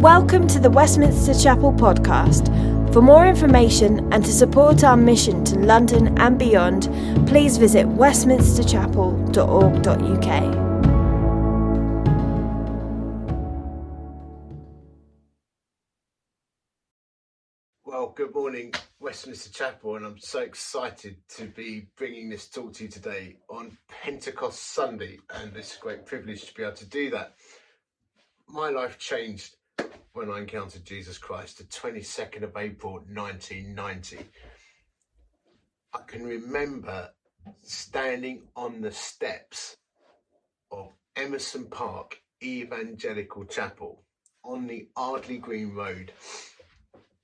Welcome to the Westminster Chapel podcast. For more information and to support our mission to London and beyond, please visit westminsterchapel.org.uk. Well, good morning, Westminster Chapel, and I'm so excited to be bringing this talk to you today on Pentecost Sunday, and it's a great privilege to be able to do that. My life changed when I encountered Jesus Christ, the 22nd of April 1990. I can remember standing on the steps of Emerson Park Evangelical Chapel on the Ardleigh Green Road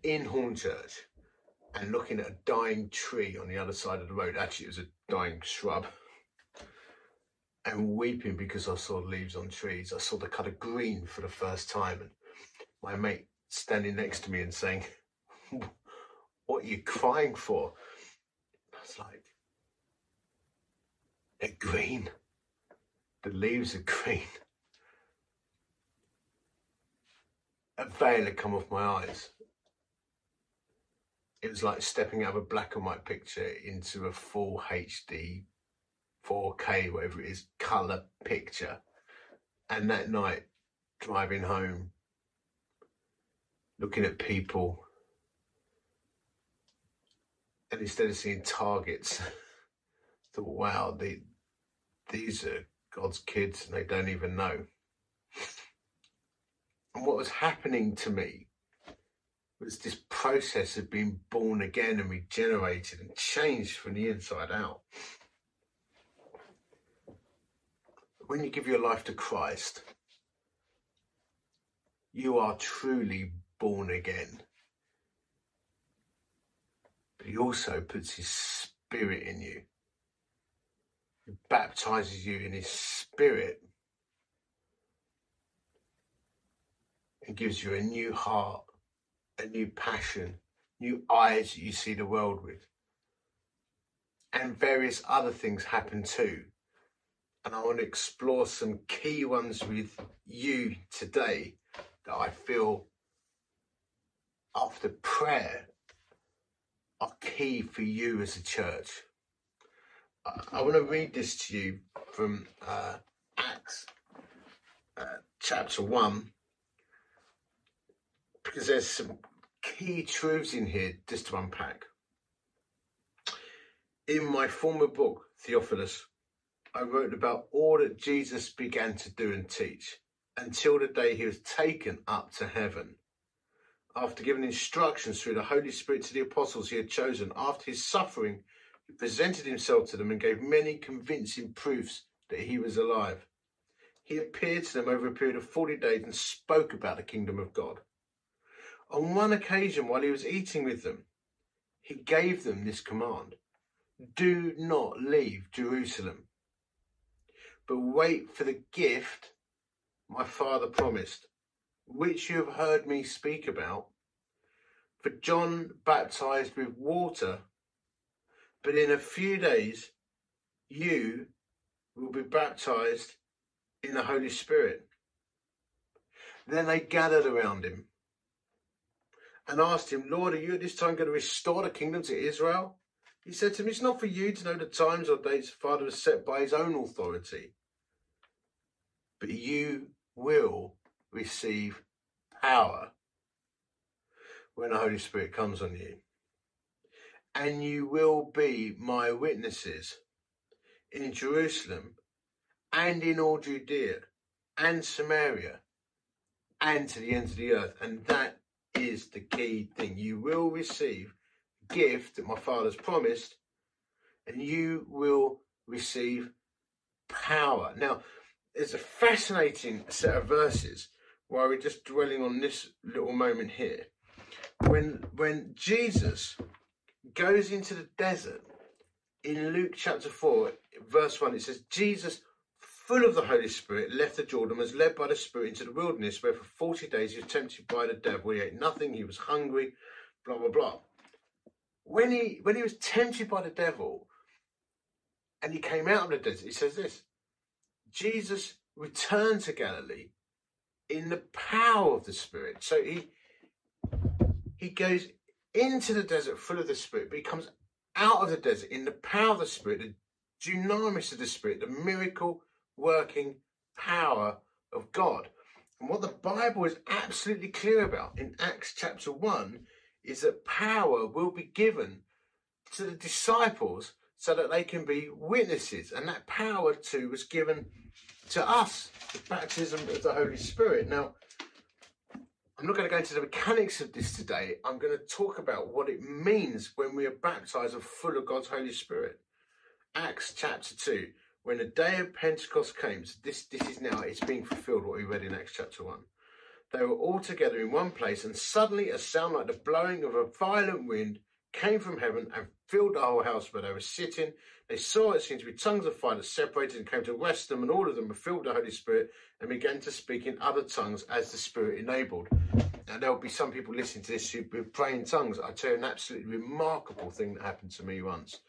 in Hornchurch and looking at a dying tree on the other side of the road. Actually, it was a dying shrub. And weeping because I saw leaves on trees. I saw the colour green for the first time. And my mate standing next to me and saying, What are you crying for? I was like, They're green. The leaves are green. A veil had come off my eyes it was like stepping out of a black and white picture into a full HD, 4K, whatever it is, color picture. And that night, driving home, looking at people, and instead of seeing targets, thought, wow, they, these are God's kids and they don't even know. And what was happening to me was this process of being born again and regenerated and changed from the inside out. When you give your life to Christ, you are truly born again. But He also puts His Spirit in you. He baptizes you in His Spirit and gives you a new heart a new passion, new eyes that you see the world with. And various other things happen too. And I want to explore some key ones with you today that I feel after prayer are key for you as a church. I, want to read this to you from uh, Acts uh, chapter 1 because there's some key truths in here just to unpack. In my former book, Theophilus, I wrote about all that Jesus began to do and teach until the day he was taken up to heaven. After giving instructions through the Holy Spirit to the apostles he had chosen, after his suffering, he presented himself to them and gave many convincing proofs that he was alive. He appeared to them over a period of 40 days and spoke about the kingdom of God. On one occasion, while he was eating with them, he gave them this command Do not leave Jerusalem, but wait for the gift my father promised, which you have heard me speak about. For John baptized with water, but in a few days you will be baptized in the Holy Spirit. Then they gathered around him and asked him, Lord, are you at this time going to restore the kingdom to Israel? He said to him, It's not for you to know the times or dates the Father has set by his own authority, but you will receive power when the Holy Spirit comes on you. And you will be my witnesses in Jerusalem and in all Judea and Samaria and to the ends of the earth. And that is the key thing. You will receive a gift that my Father's promised, and you will receive power. Now, there's a fascinating set of verses while we're just dwelling on this little moment here. When when Jesus goes into the desert in Luke chapter 4, verse 1, it says, Jesus full of the Holy Spirit, left the Jordan, was led by the Spirit into the wilderness, where for 40 days he was tempted by the devil. He ate nothing, he was hungry, blah, blah, blah. When he, when he was tempted by the devil and he came out of the desert, he says this Jesus returned to Galilee in the power of the Spirit. So he he goes into the desert full of the Spirit, but he comes out of the desert in the power of the Spirit, the dunamis of the Spirit, the miracle working power of God. And what the Bible is absolutely clear about in Acts chapter 1 is that power will be given to the disciples so that they can be witnesses. And that power too was given to us, the baptism of the Holy Spirit. Now, I'm not going to go into the mechanics of this today. I'm going to talk about what it means when we are baptized and full of God's Holy Spirit. Acts chapter 2, when the day of Pentecost came, so this, this is now, it's being fulfilled, what we read in Acts chapter 1. They were all together in one place, and suddenly a sound like the blowing of a violent wind came from heaven and filled the whole house where they were sitting. They saw it seemed to be tongues of fire that separated and came to rest them, and all of them were filled with the Holy Spirit and began to speak in other tongues as the Spirit enabled. Now, there'll be some people listening to this who be praying tongues. I tell you an absolutely remarkable thing that happened to me once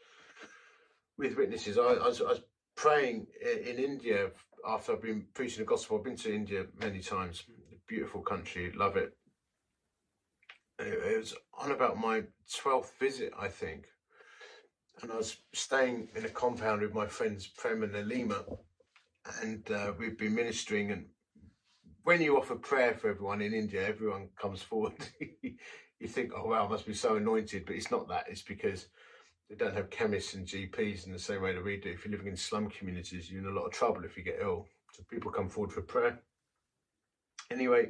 with witnesses. I, I, was, I was praying in India after I've been preaching the gospel. I've been to India many times. Beautiful country, love it it was on about my 12th visit, I think. And I was staying in a compound with my friends Prem and Alima, and uh, we've been ministering. And when you offer prayer for everyone in India, everyone comes forward. you think, oh, wow, I must be so anointed. But it's not that. It's because they don't have chemists and GPs in the same way that we do. If you're living in slum communities, you're in a lot of trouble if you get ill. So people come forward for prayer. Anyway,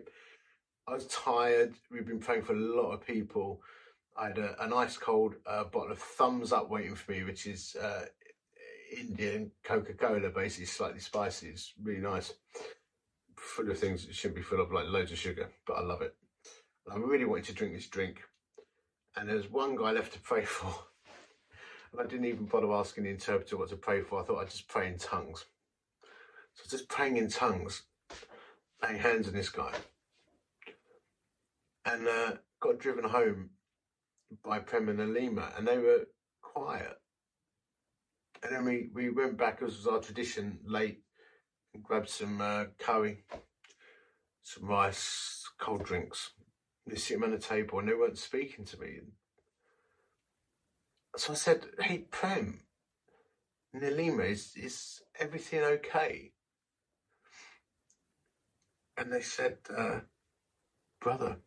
I was tired. We've been praying for a lot of people. I had a, a nice cold uh, bottle of Thums Up waiting for me, which is uh, Indian Coca Cola, basically slightly spicy. It's really nice. Full of things it shouldn't be full of, like loads of sugar, but I love it. I really wanted to drink this drink. And there's one guy left to pray for. And I didn't even bother asking the interpreter what to pray for. I thought I'd just pray in tongues. So just praying in tongues, laying hands on this guy and uh, got driven home by Prem and Alima, and they were quiet. And then we, we went back, as was our tradition, late, and grabbed some uh, curry, some rice, cold drinks. They sit them on the table, and they weren't speaking to me. So I said, "Hey, Prem, Nalima, is is everything okay?" And they said, uh, "Brother."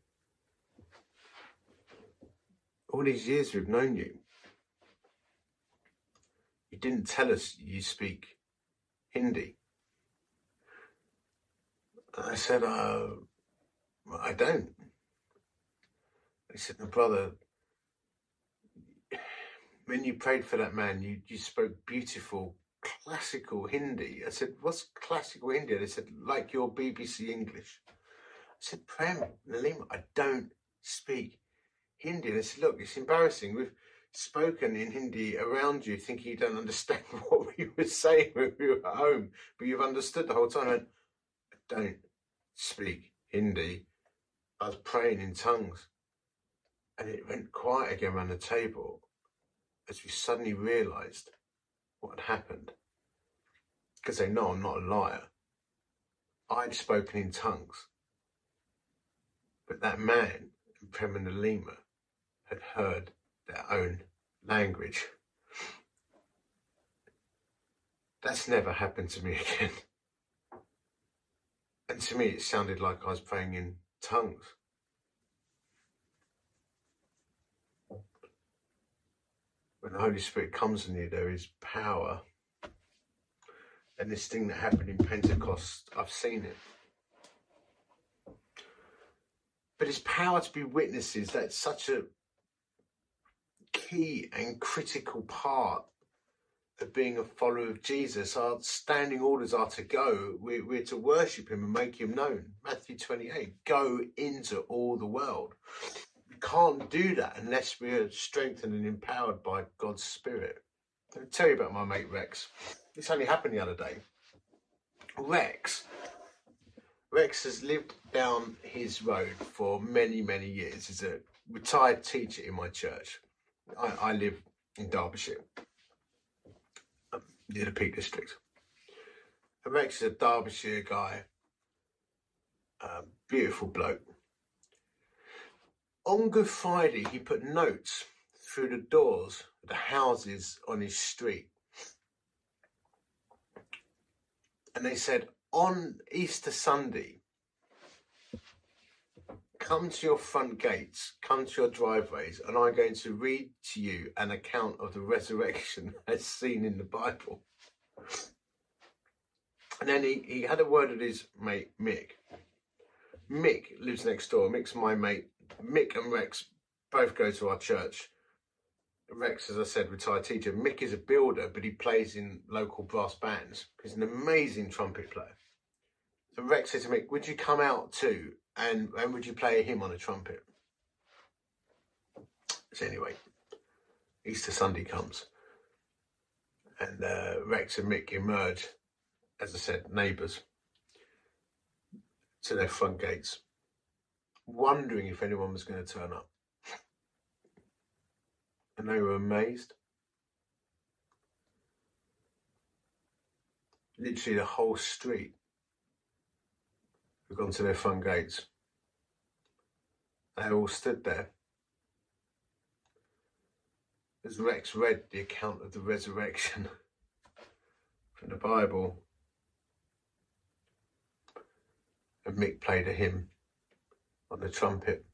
All these years we've known you, you didn't tell us you speak Hindi. I said, uh, I don't. He said, my brother, when you prayed for that man, you, you spoke beautiful classical Hindi. I said, what's classical Hindi? They said, like your BBC English. I said, Prem, Nalim, I don't speak Hindi. Said, look, it's embarrassing. We've spoken in Hindi around you, thinking you don't understand what we were saying when we were at home, but you've understood the whole time. I don't speak Hindi. I was praying in tongues. And it went quiet again around the table as we suddenly realized what had happened. Because they know I'm not a liar. I'd spoken in tongues. But that man, Prem Lima, had heard their own language. That's never happened to me again. And to me, it sounded like I was praying in tongues. When the Holy Spirit comes in you, there is power. And this thing that happened in Pentecost, I've seen it. But it's power to be witnesses. That's such a key and critical part of being a follower of Jesus. Our standing orders are to go. We're, we're, to worship him and make him known. Matthew 28 go into all the world. We can't do that unless we're strengthened and empowered by God's Spirit. Let me tell you about my mate Rex. This only happened the other day. Rex. Rex has lived down his road for many, many years. He's a retired teacher in my church. I, I live in Derbyshire, um, near the Peak District. And Rex is a Derbyshire guy, Um, beautiful bloke. On Good Friday, he put notes through the doors of the houses on his street. And they said, on Easter Sunday, come to your front gates, come to your driveways, and I'm going to read to you an account of the resurrection as seen in the Bible. And then he, he had a word with his mate Mick. Mick lives next door. Mick's my mate. Mick and Rex both go to our church. Rex, as I said, retired teacher. Mick is a builder, but he plays in local brass bands. He's an amazing trumpet player. So Rex said to Mick, Would you come out too? And, and would you play him on a trumpet? So, anyway, Easter Sunday comes. And uh, Rex and Mick emerge, as I said, neighbours, to their front gates, wondering if anyone was going to turn up and they were amazed. Literally, the whole street had gone to their front gates. They all stood there. As Rex read the account of the resurrection from the Bible, and Mick played a hymn on the trumpet.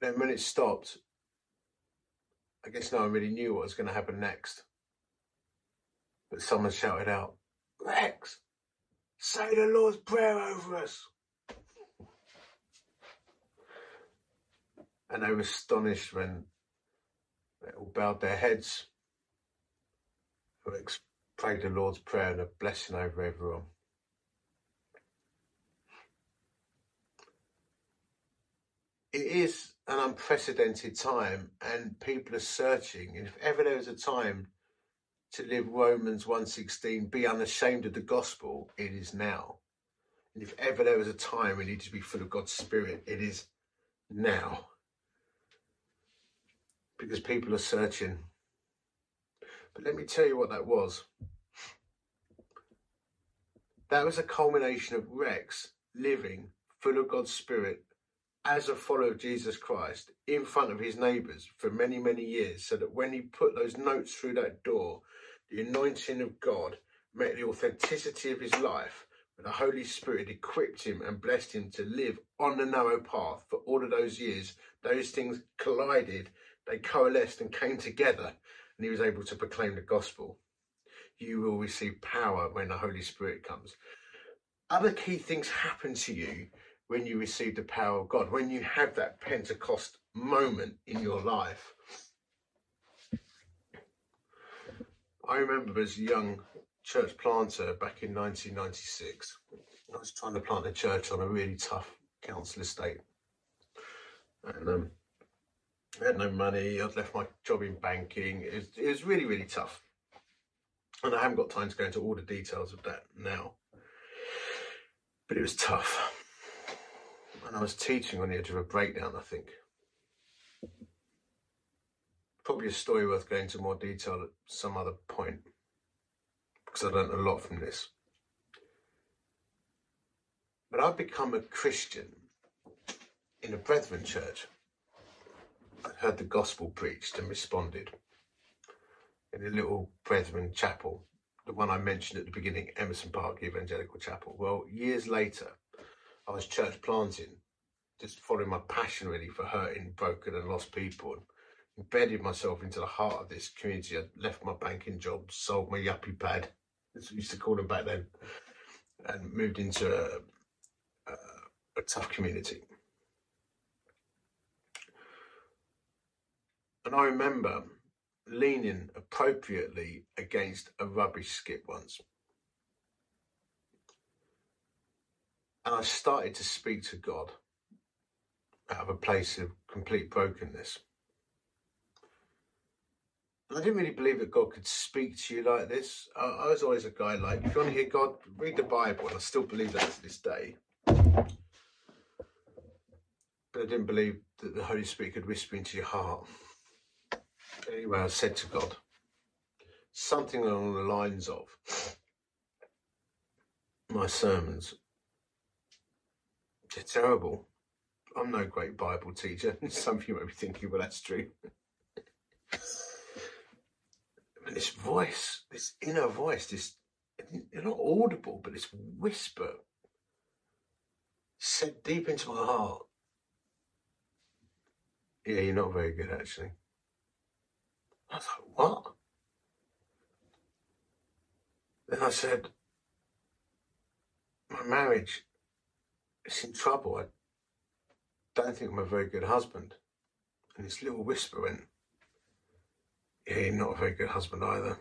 Then when it stopped, I guess no one really knew what was going to happen next. But someone shouted out, Rex, say the Lord's Prayer over us. And they were astonished when they all bowed their heads. Prayed the Lord's Prayer and a blessing over everyone. It is an unprecedented time and people are searching. And if ever there was a time to live Romans 1.16, be unashamed of the gospel, it is now. And if ever there was a time we need to be full of God's Spirit, it is now. Because people are searching. But let me tell you what that was. That was a culmination of Rex living full of God's Spirit as a follower of Jesus Christ in front of his neighbours for many, many years, so that when he put those notes through that door, the anointing of God met the authenticity of his life, and the Holy Spirit equipped him and blessed him to live on the narrow path for all of those years. Those things collided, they coalesced and came together, and he was able to proclaim the gospel. You will receive power when the Holy Spirit comes. Other key things happen to you when you receive the power of God, when you have that Pentecost moment in your life. I remember as a young church planter back in 1996, I was trying to plant a church on a really tough council estate. And um, I had no money, I'd left my job in banking. It was, it was really, really tough. And I haven't got time to go into all the details of that now. But it was tough and I was teaching on the edge of a breakdown, I think. Probably a story worth going into more detail at some other point, because I learned a lot from this. But I've become a Christian in a Brethren church. I heard the gospel preached and responded in a little Brethren chapel, the one I mentioned at the beginning, Emerson Park Evangelical Chapel. Well, years later, I was church planting, just following my passion really for hurting, broken, and lost people, and embedded myself into the heart of this community. I left my banking job, sold my yuppie pad, as we used to call them back then, and moved into a, a, a tough community. And I remember leaning appropriately against a rubbish skip once. And I started to speak to God out of a place of complete brokenness. I didn't really believe that God could speak to you like this. I, I was always a guy like, if you want to hear God, read the Bible. And I still believe that to this day. But I didn't believe that the Holy Spirit could whisper into your heart. Anyway, I said to God, something along the lines of, my sermons They're terrible. I'm no great Bible teacher. Some of you may be thinking, well, that's true. and this voice, this inner voice, this, you're not audible, but this whisper said deep into my heart, yeah, you're not very good, actually. I was like, what? Then I said, my marriage is in trouble. I don't think I'm a very good husband. And this little whisper went, yeah, not a very good husband either.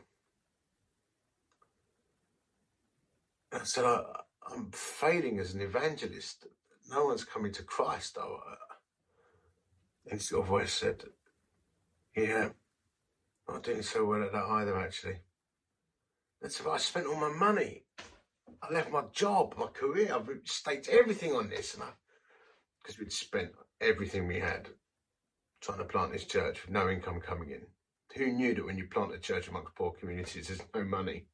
I said, I, I'm failing as an evangelist. No one's coming to Christ, though. And his voice said, Yeah, not doing so well at that either, actually. That's if I spent all my money. I left my job, my career. I've staked everything on this. And I, because we'd spent everything we had trying to plant this church with no income coming in. Who knew that when you plant a church amongst poor communities, there's no money?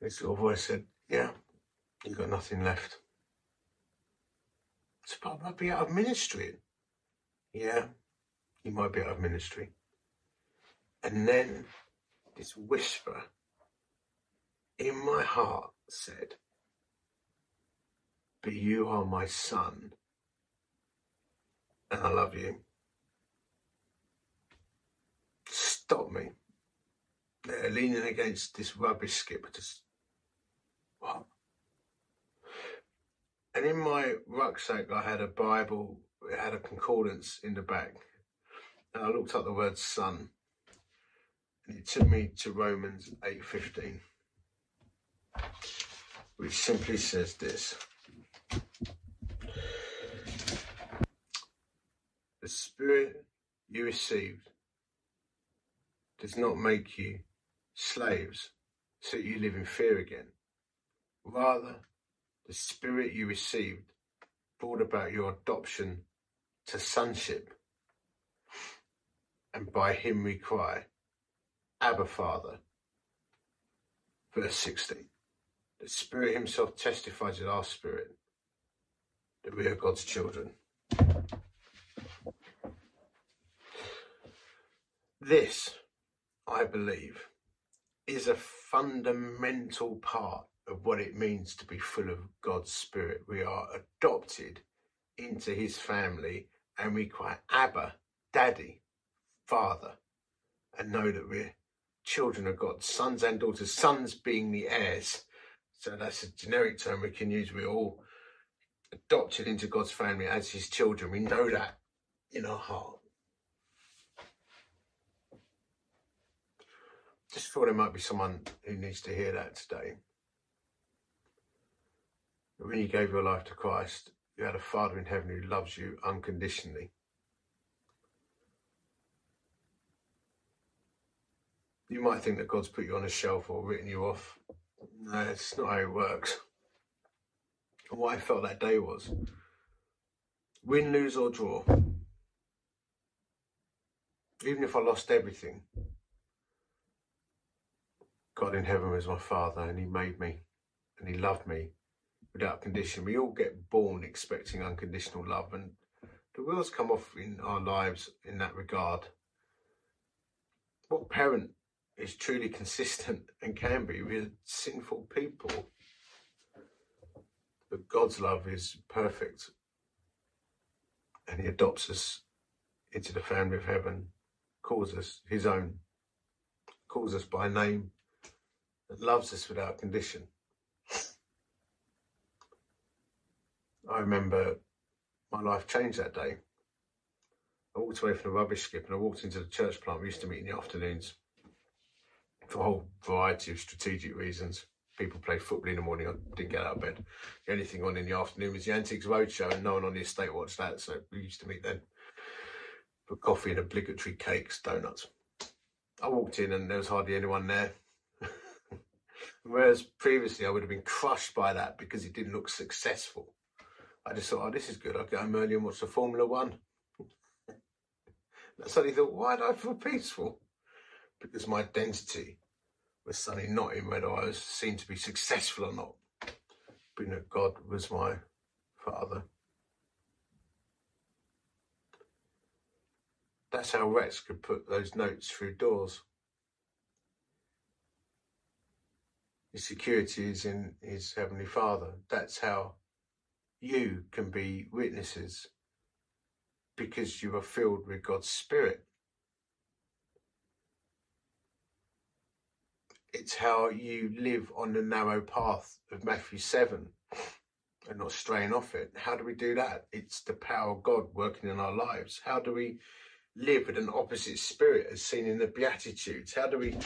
This little voice said, Yeah, you've got nothing left. So I might be out of ministry. Yeah, you might be out of ministry. And then this whisper in my heart said, But you are my son, and I love you. Stop me. They're leaning against this rubbish skip. What? And in my rucksack, I had a Bible. It had a concordance in the back, and I looked up the word "son," and it took me to Romans eight fifteen, which simply says this: "The Spirit you received does not make you slaves, so that you live in fear again." Rather, the Spirit you received brought about your adoption to sonship. And by him we cry, Abba Father. Verse 16. The Spirit Himself testifies with our spirit that we are God's children. This, I believe, is a fundamental part of what it means to be full of God's Spirit. We are adopted into His family and we cry, Abba, Daddy, Father, and know that we're children of God, sons and daughters, sons being the heirs. So that's a generic term we can use. We're all adopted into God's family as His children. We know that in our heart. Just thought there might be someone who needs to hear that today when you gave your life to Christ, you had a Father in heaven who loves you unconditionally. You might think that God's put you on a shelf or written you off. No, it's not how it works. What I felt that day was win, lose, or draw. Even if I lost everything, God in heaven was my Father and He made me and He loved me without condition. We all get born expecting unconditional love, and the wheels come off in our lives in that regard. What parent is truly consistent and can be with sinful people? But God's love is perfect, and He adopts us into the family of heaven, calls us His own, calls us by name, and loves us without condition. I remember my life changed that day. I walked away from the rubbish skip and I walked into the church plant. We used to meet in the afternoons for a whole variety of strategic reasons. People play football in the morning. I didn't get out of bed. The only thing on in the afternoon was the Antiques Roadshow, and no one on the estate watched that. So we used to meet then for coffee and obligatory cakes, donuts. I walked in and there was hardly anyone there. Whereas previously I would have been crushed by that because it didn't look successful. I just thought, oh, this is good. I'll get home early and watch the Formula One. I suddenly thought, why do I feel peaceful? Because my identity was suddenly not in whether I was seen to be successful or not. But you know, God was my Father. That's how Rex could put those notes through doors. His security is in his Heavenly Father. That's how you can be witnesses because you are filled with God's Spirit. It's how you live on the narrow path of Matthew 7 and not straying off it. How do we do that? It's the power of God working in our lives. How do we live with an opposite spirit as seen in the Beatitudes? How do we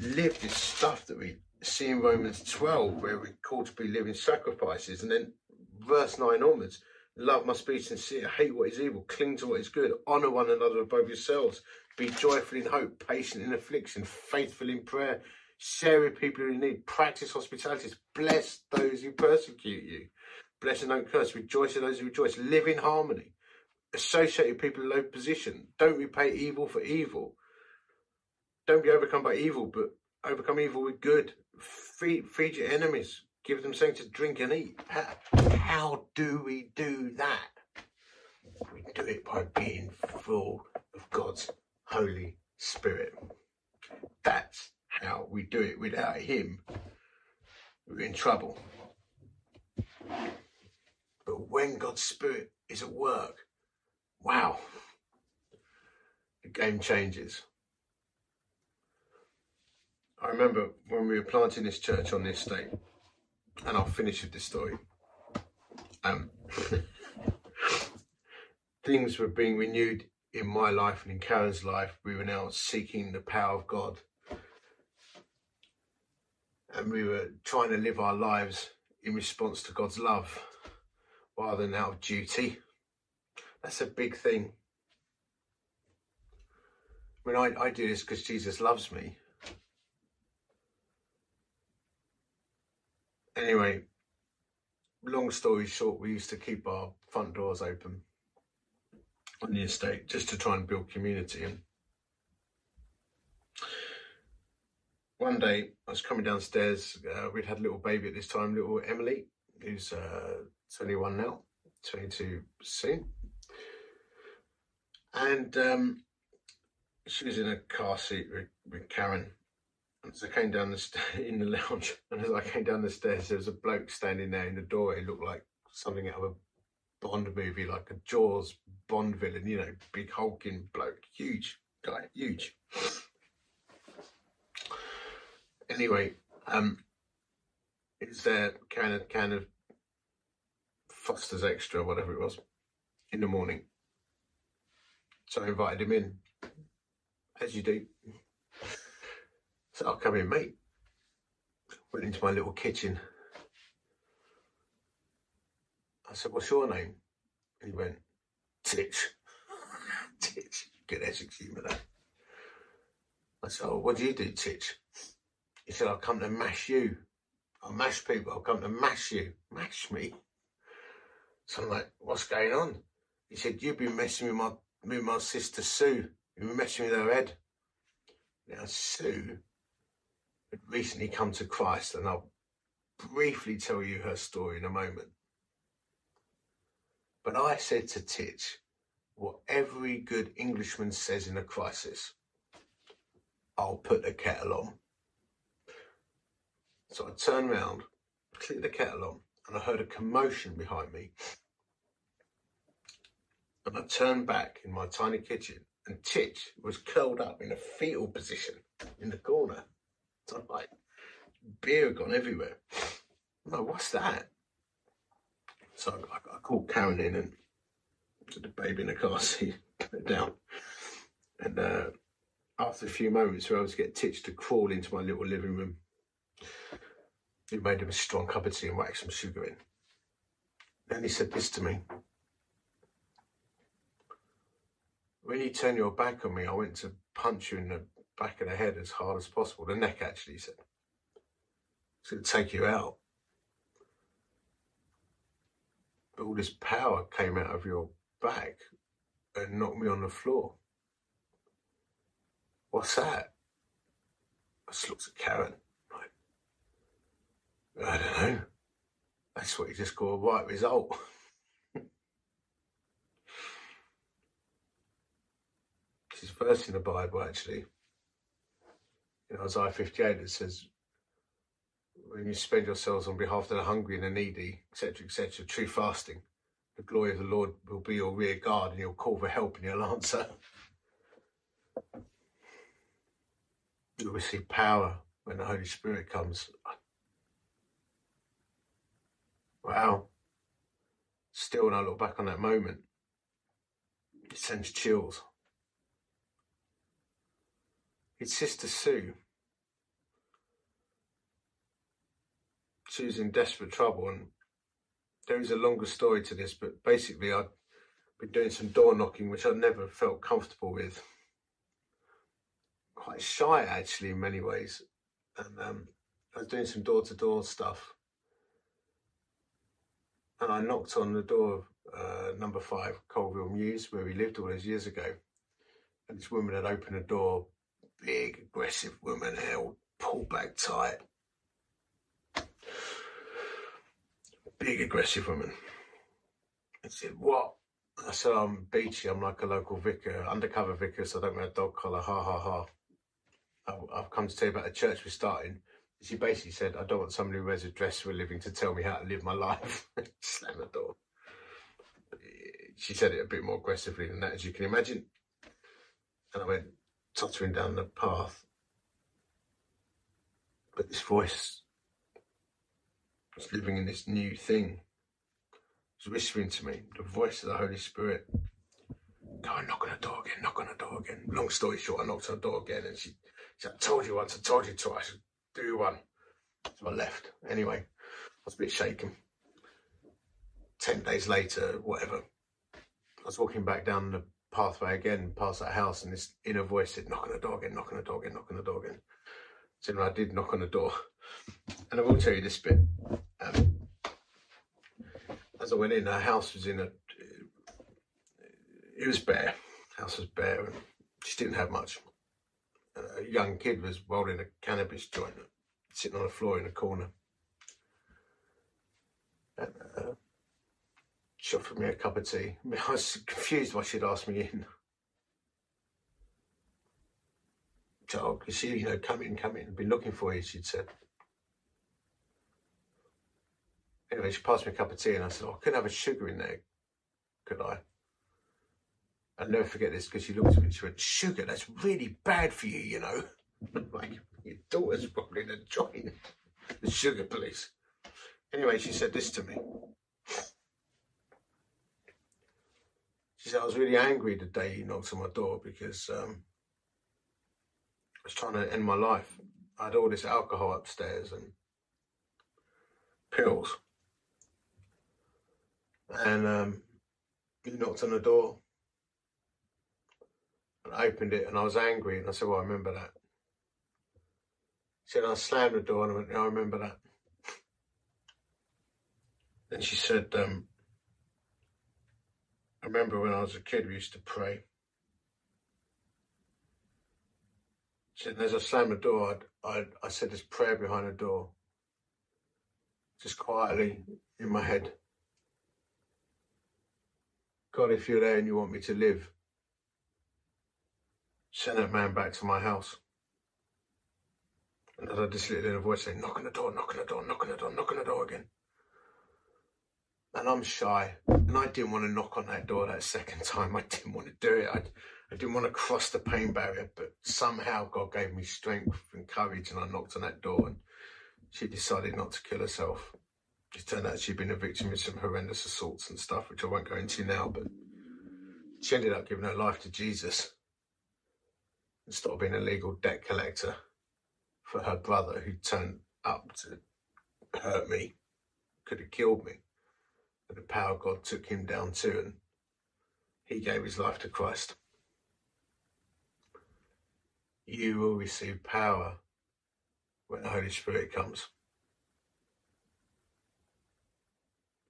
live this stuff that we see in Romans 12, where we're called to be living sacrifices? And then verse 9 onwards love must be sincere, hate what is evil, cling to what is good, honour one another above yourselves, be joyful in hope, patient in affliction, faithful in prayer, share with people who need, practice hospitality, bless those who persecute you, bless and don't curse, rejoice in those who rejoice, live in harmony associate with people in low position. Don't repay evil for evil. Don't be overcome by evil, but overcome evil with good. Feed, feed your enemies. Give them something to drink and eat. How, how do we do that? We do it by being full of God's Holy Spirit. That's how we do it. Without Him, we're in trouble. But when God's Spirit is at work, Wow. The game changes. I remember when we were planting this church on this estate, and I'll finish with this story. Um, things were being renewed in my life and in Karen's life. We were now seeking the power of God. And we were trying to live our lives in response to God's love rather than out of duty. That's a big thing. I mean, I, I do this because Jesus loves me. Anyway, long story short, we used to keep our front doors open on the estate just to try and build community. And one day I was coming downstairs. Uh, we'd had a little baby at this time, little Emily, who's uh, 21 now, 22 soon. And um, she was in a car seat with, with Karen. As I came down the st- in the lounge, and as I came down the stairs, there was a bloke standing there in the door. He looked like something out of a Bond movie, like a Jaws Bond villain, you know, big hulking bloke, huge guy, huge. Anyway, um, it was there, kind of, kind of Foster's Extra, whatever it was, in the morning. So I invited him in, as you do. So I'll come in, mate. Went into my little kitchen. I said, What's your name? He went, Titch. Titch. Good Essex humour, that. I said, Oh, what do you do, Titch? He said, I'll come to mash you. I'll mash people. I'll come to mash you. Mash me? So I'm like, What's going on? He said, You've been messing with my and my sister Sue, You've been messing with her head. Now, Sue recently come to Christ, and I'll briefly tell you her story in a moment. But I said to Titch, what every good Englishman says in a crisis I'll put the kettle on. So I turned round, clicked the kettle on, and I heard a commotion behind me and I turned back in my tiny kitchen, and Titch was curled up in a fetal position in the corner. So I'm like, beer gone everywhere. I'm like, what's that? So I, I called Karen in and put the baby in the car seat, down. And uh, after a few moments, where I was get Titch to crawl into my little living room, he made him a strong cup of tea and whacked some sugar in. Then he said this to me. when you turn your back on me, I went to punch you in the back of the head as hard as possible. The neck, actually, he said. It's going to take you out. But all this power came out of your back and knocked me on the floor. What's that? I just looked at Karen. Like, I don't know. That's what you just call a right result. this is first in the Bible, actually. In Isaiah 58, it says, when you spend yourselves on behalf of the hungry and the needy, etc., etc., true fasting, the glory of the Lord will be your rear guard and you'll call for help and you'll answer. You'll receive power when the Holy Spirit comes. Wow. Still, when I look back on that moment, it sends chills. It's Sister Sue. She was in desperate trouble, and there is a longer story to this, but basically, I'd been doing some door knocking, which I never felt comfortable with. Quite shy, actually, in many ways. And um, I was doing some door to door stuff. And I knocked on the door of uh, number five, Colville Mews, where we lived all those years ago. And this woman had opened the door big, aggressive woman, held pulled back tight. Big, aggressive woman. I said, What? I said, I'm Beachy. I'm like a local vicar, undercover vicar, so I don't wear a dog collar. Ha ha ha. I've come to tell you about a church we're starting. She basically said, I don't want somebody who wears a dress for a living to tell me how to live my life. Slam the door. She said it a bit more aggressively than that, as you can imagine. And I went, tottering down the path. But this voice was living in this new thing. It was whispering to me, the voice of the Holy Spirit. Go and knock on the door again, knock on the door again. Long story short, I knocked on the door again and she, she said, I told you once, I told you twice, do one. So I left. Anyway, I was a bit shaken. Ten days later, whatever, I was walking back down the pathway again past that house, and this inner voice said, "Knock on the door again, knock on the door again, knock on the door again." So I did knock on the door, and I will tell you this bit. Um, as I went in, our house was in a. It was bare. House was bare, and she didn't have much. A young kid was rolling a cannabis joint, sitting on the floor in a corner. And, uh, she offered me a cup of tea. I, was confused why she'd asked me in. So, you see, you know, come in, come in. Been looking for you, she'd said. Anyway, she passed me a cup of tea and I said, oh, I couldn't have a sugar in there, could I? I'll never forget this because she looked at me and she went, Sugar, that's really bad for you, you know. like, your daughter's probably in a joint. The sugar police. Anyway, she said this to me. She said, I was really angry the day you knocked on my door because um, I was trying to end my life. I had all this alcohol upstairs and pills. And um, knocked on the door. And I opened it and I was angry. And I said, Well, I remember that. She said, I slammed the door and I went, yeah, I remember that. Then she said, um, I remember when I was a kid, we used to pray. She said, as I slammed the door, I, I, I said this prayer behind the door, just quietly in my head. God, if you're there and you want me to live, send that man back to my house. And as I just little inner voice saying, knock on the door, knock on the door, knock on the door, knock on the door again and I'm shy, and I didn't want to knock on that door that second time. I didn't want to do it. I, I didn't want to cross the pain barrier, but somehow God gave me strength and courage, and I knocked on that door, and she decided not to kill herself. It turned out she'd been a victim of some horrendous assaults and stuff, which I won't go into now, but she ended up giving her life to Jesus and stopped being a legal debt collector for her brother who turned up to hurt me, could have killed me. The power God took him down to, and he gave his life to Christ. You will receive power when the Holy Spirit comes.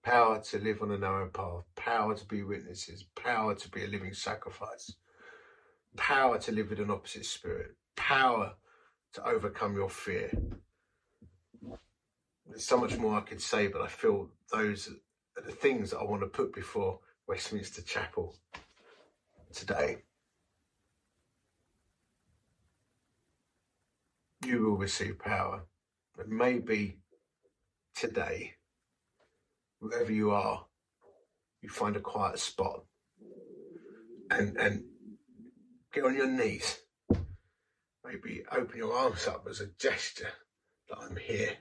Power to live on a narrow path, power to be witnesses, power to be a living sacrifice, power to live with an opposite spirit, power to overcome your fear. There's so much more I could say, but I feel those the things I want to put before Westminster Chapel today. You will receive power. But maybe today, wherever you are, you find a quiet spot and, and get on your knees. Maybe open your arms up as a gesture that I'm here.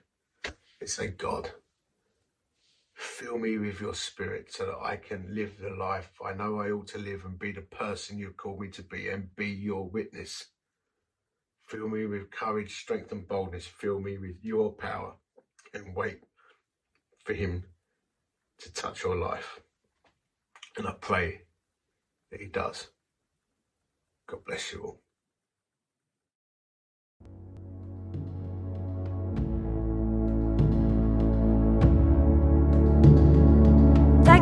It's a God fill me with your spirit so that I can live the life I know I ought to live and be the person you've called me to be and be your witness. Fill me with courage, strength, and boldness. Fill me with your power and wait for Him to touch your life. And I pray that He does. God bless you all.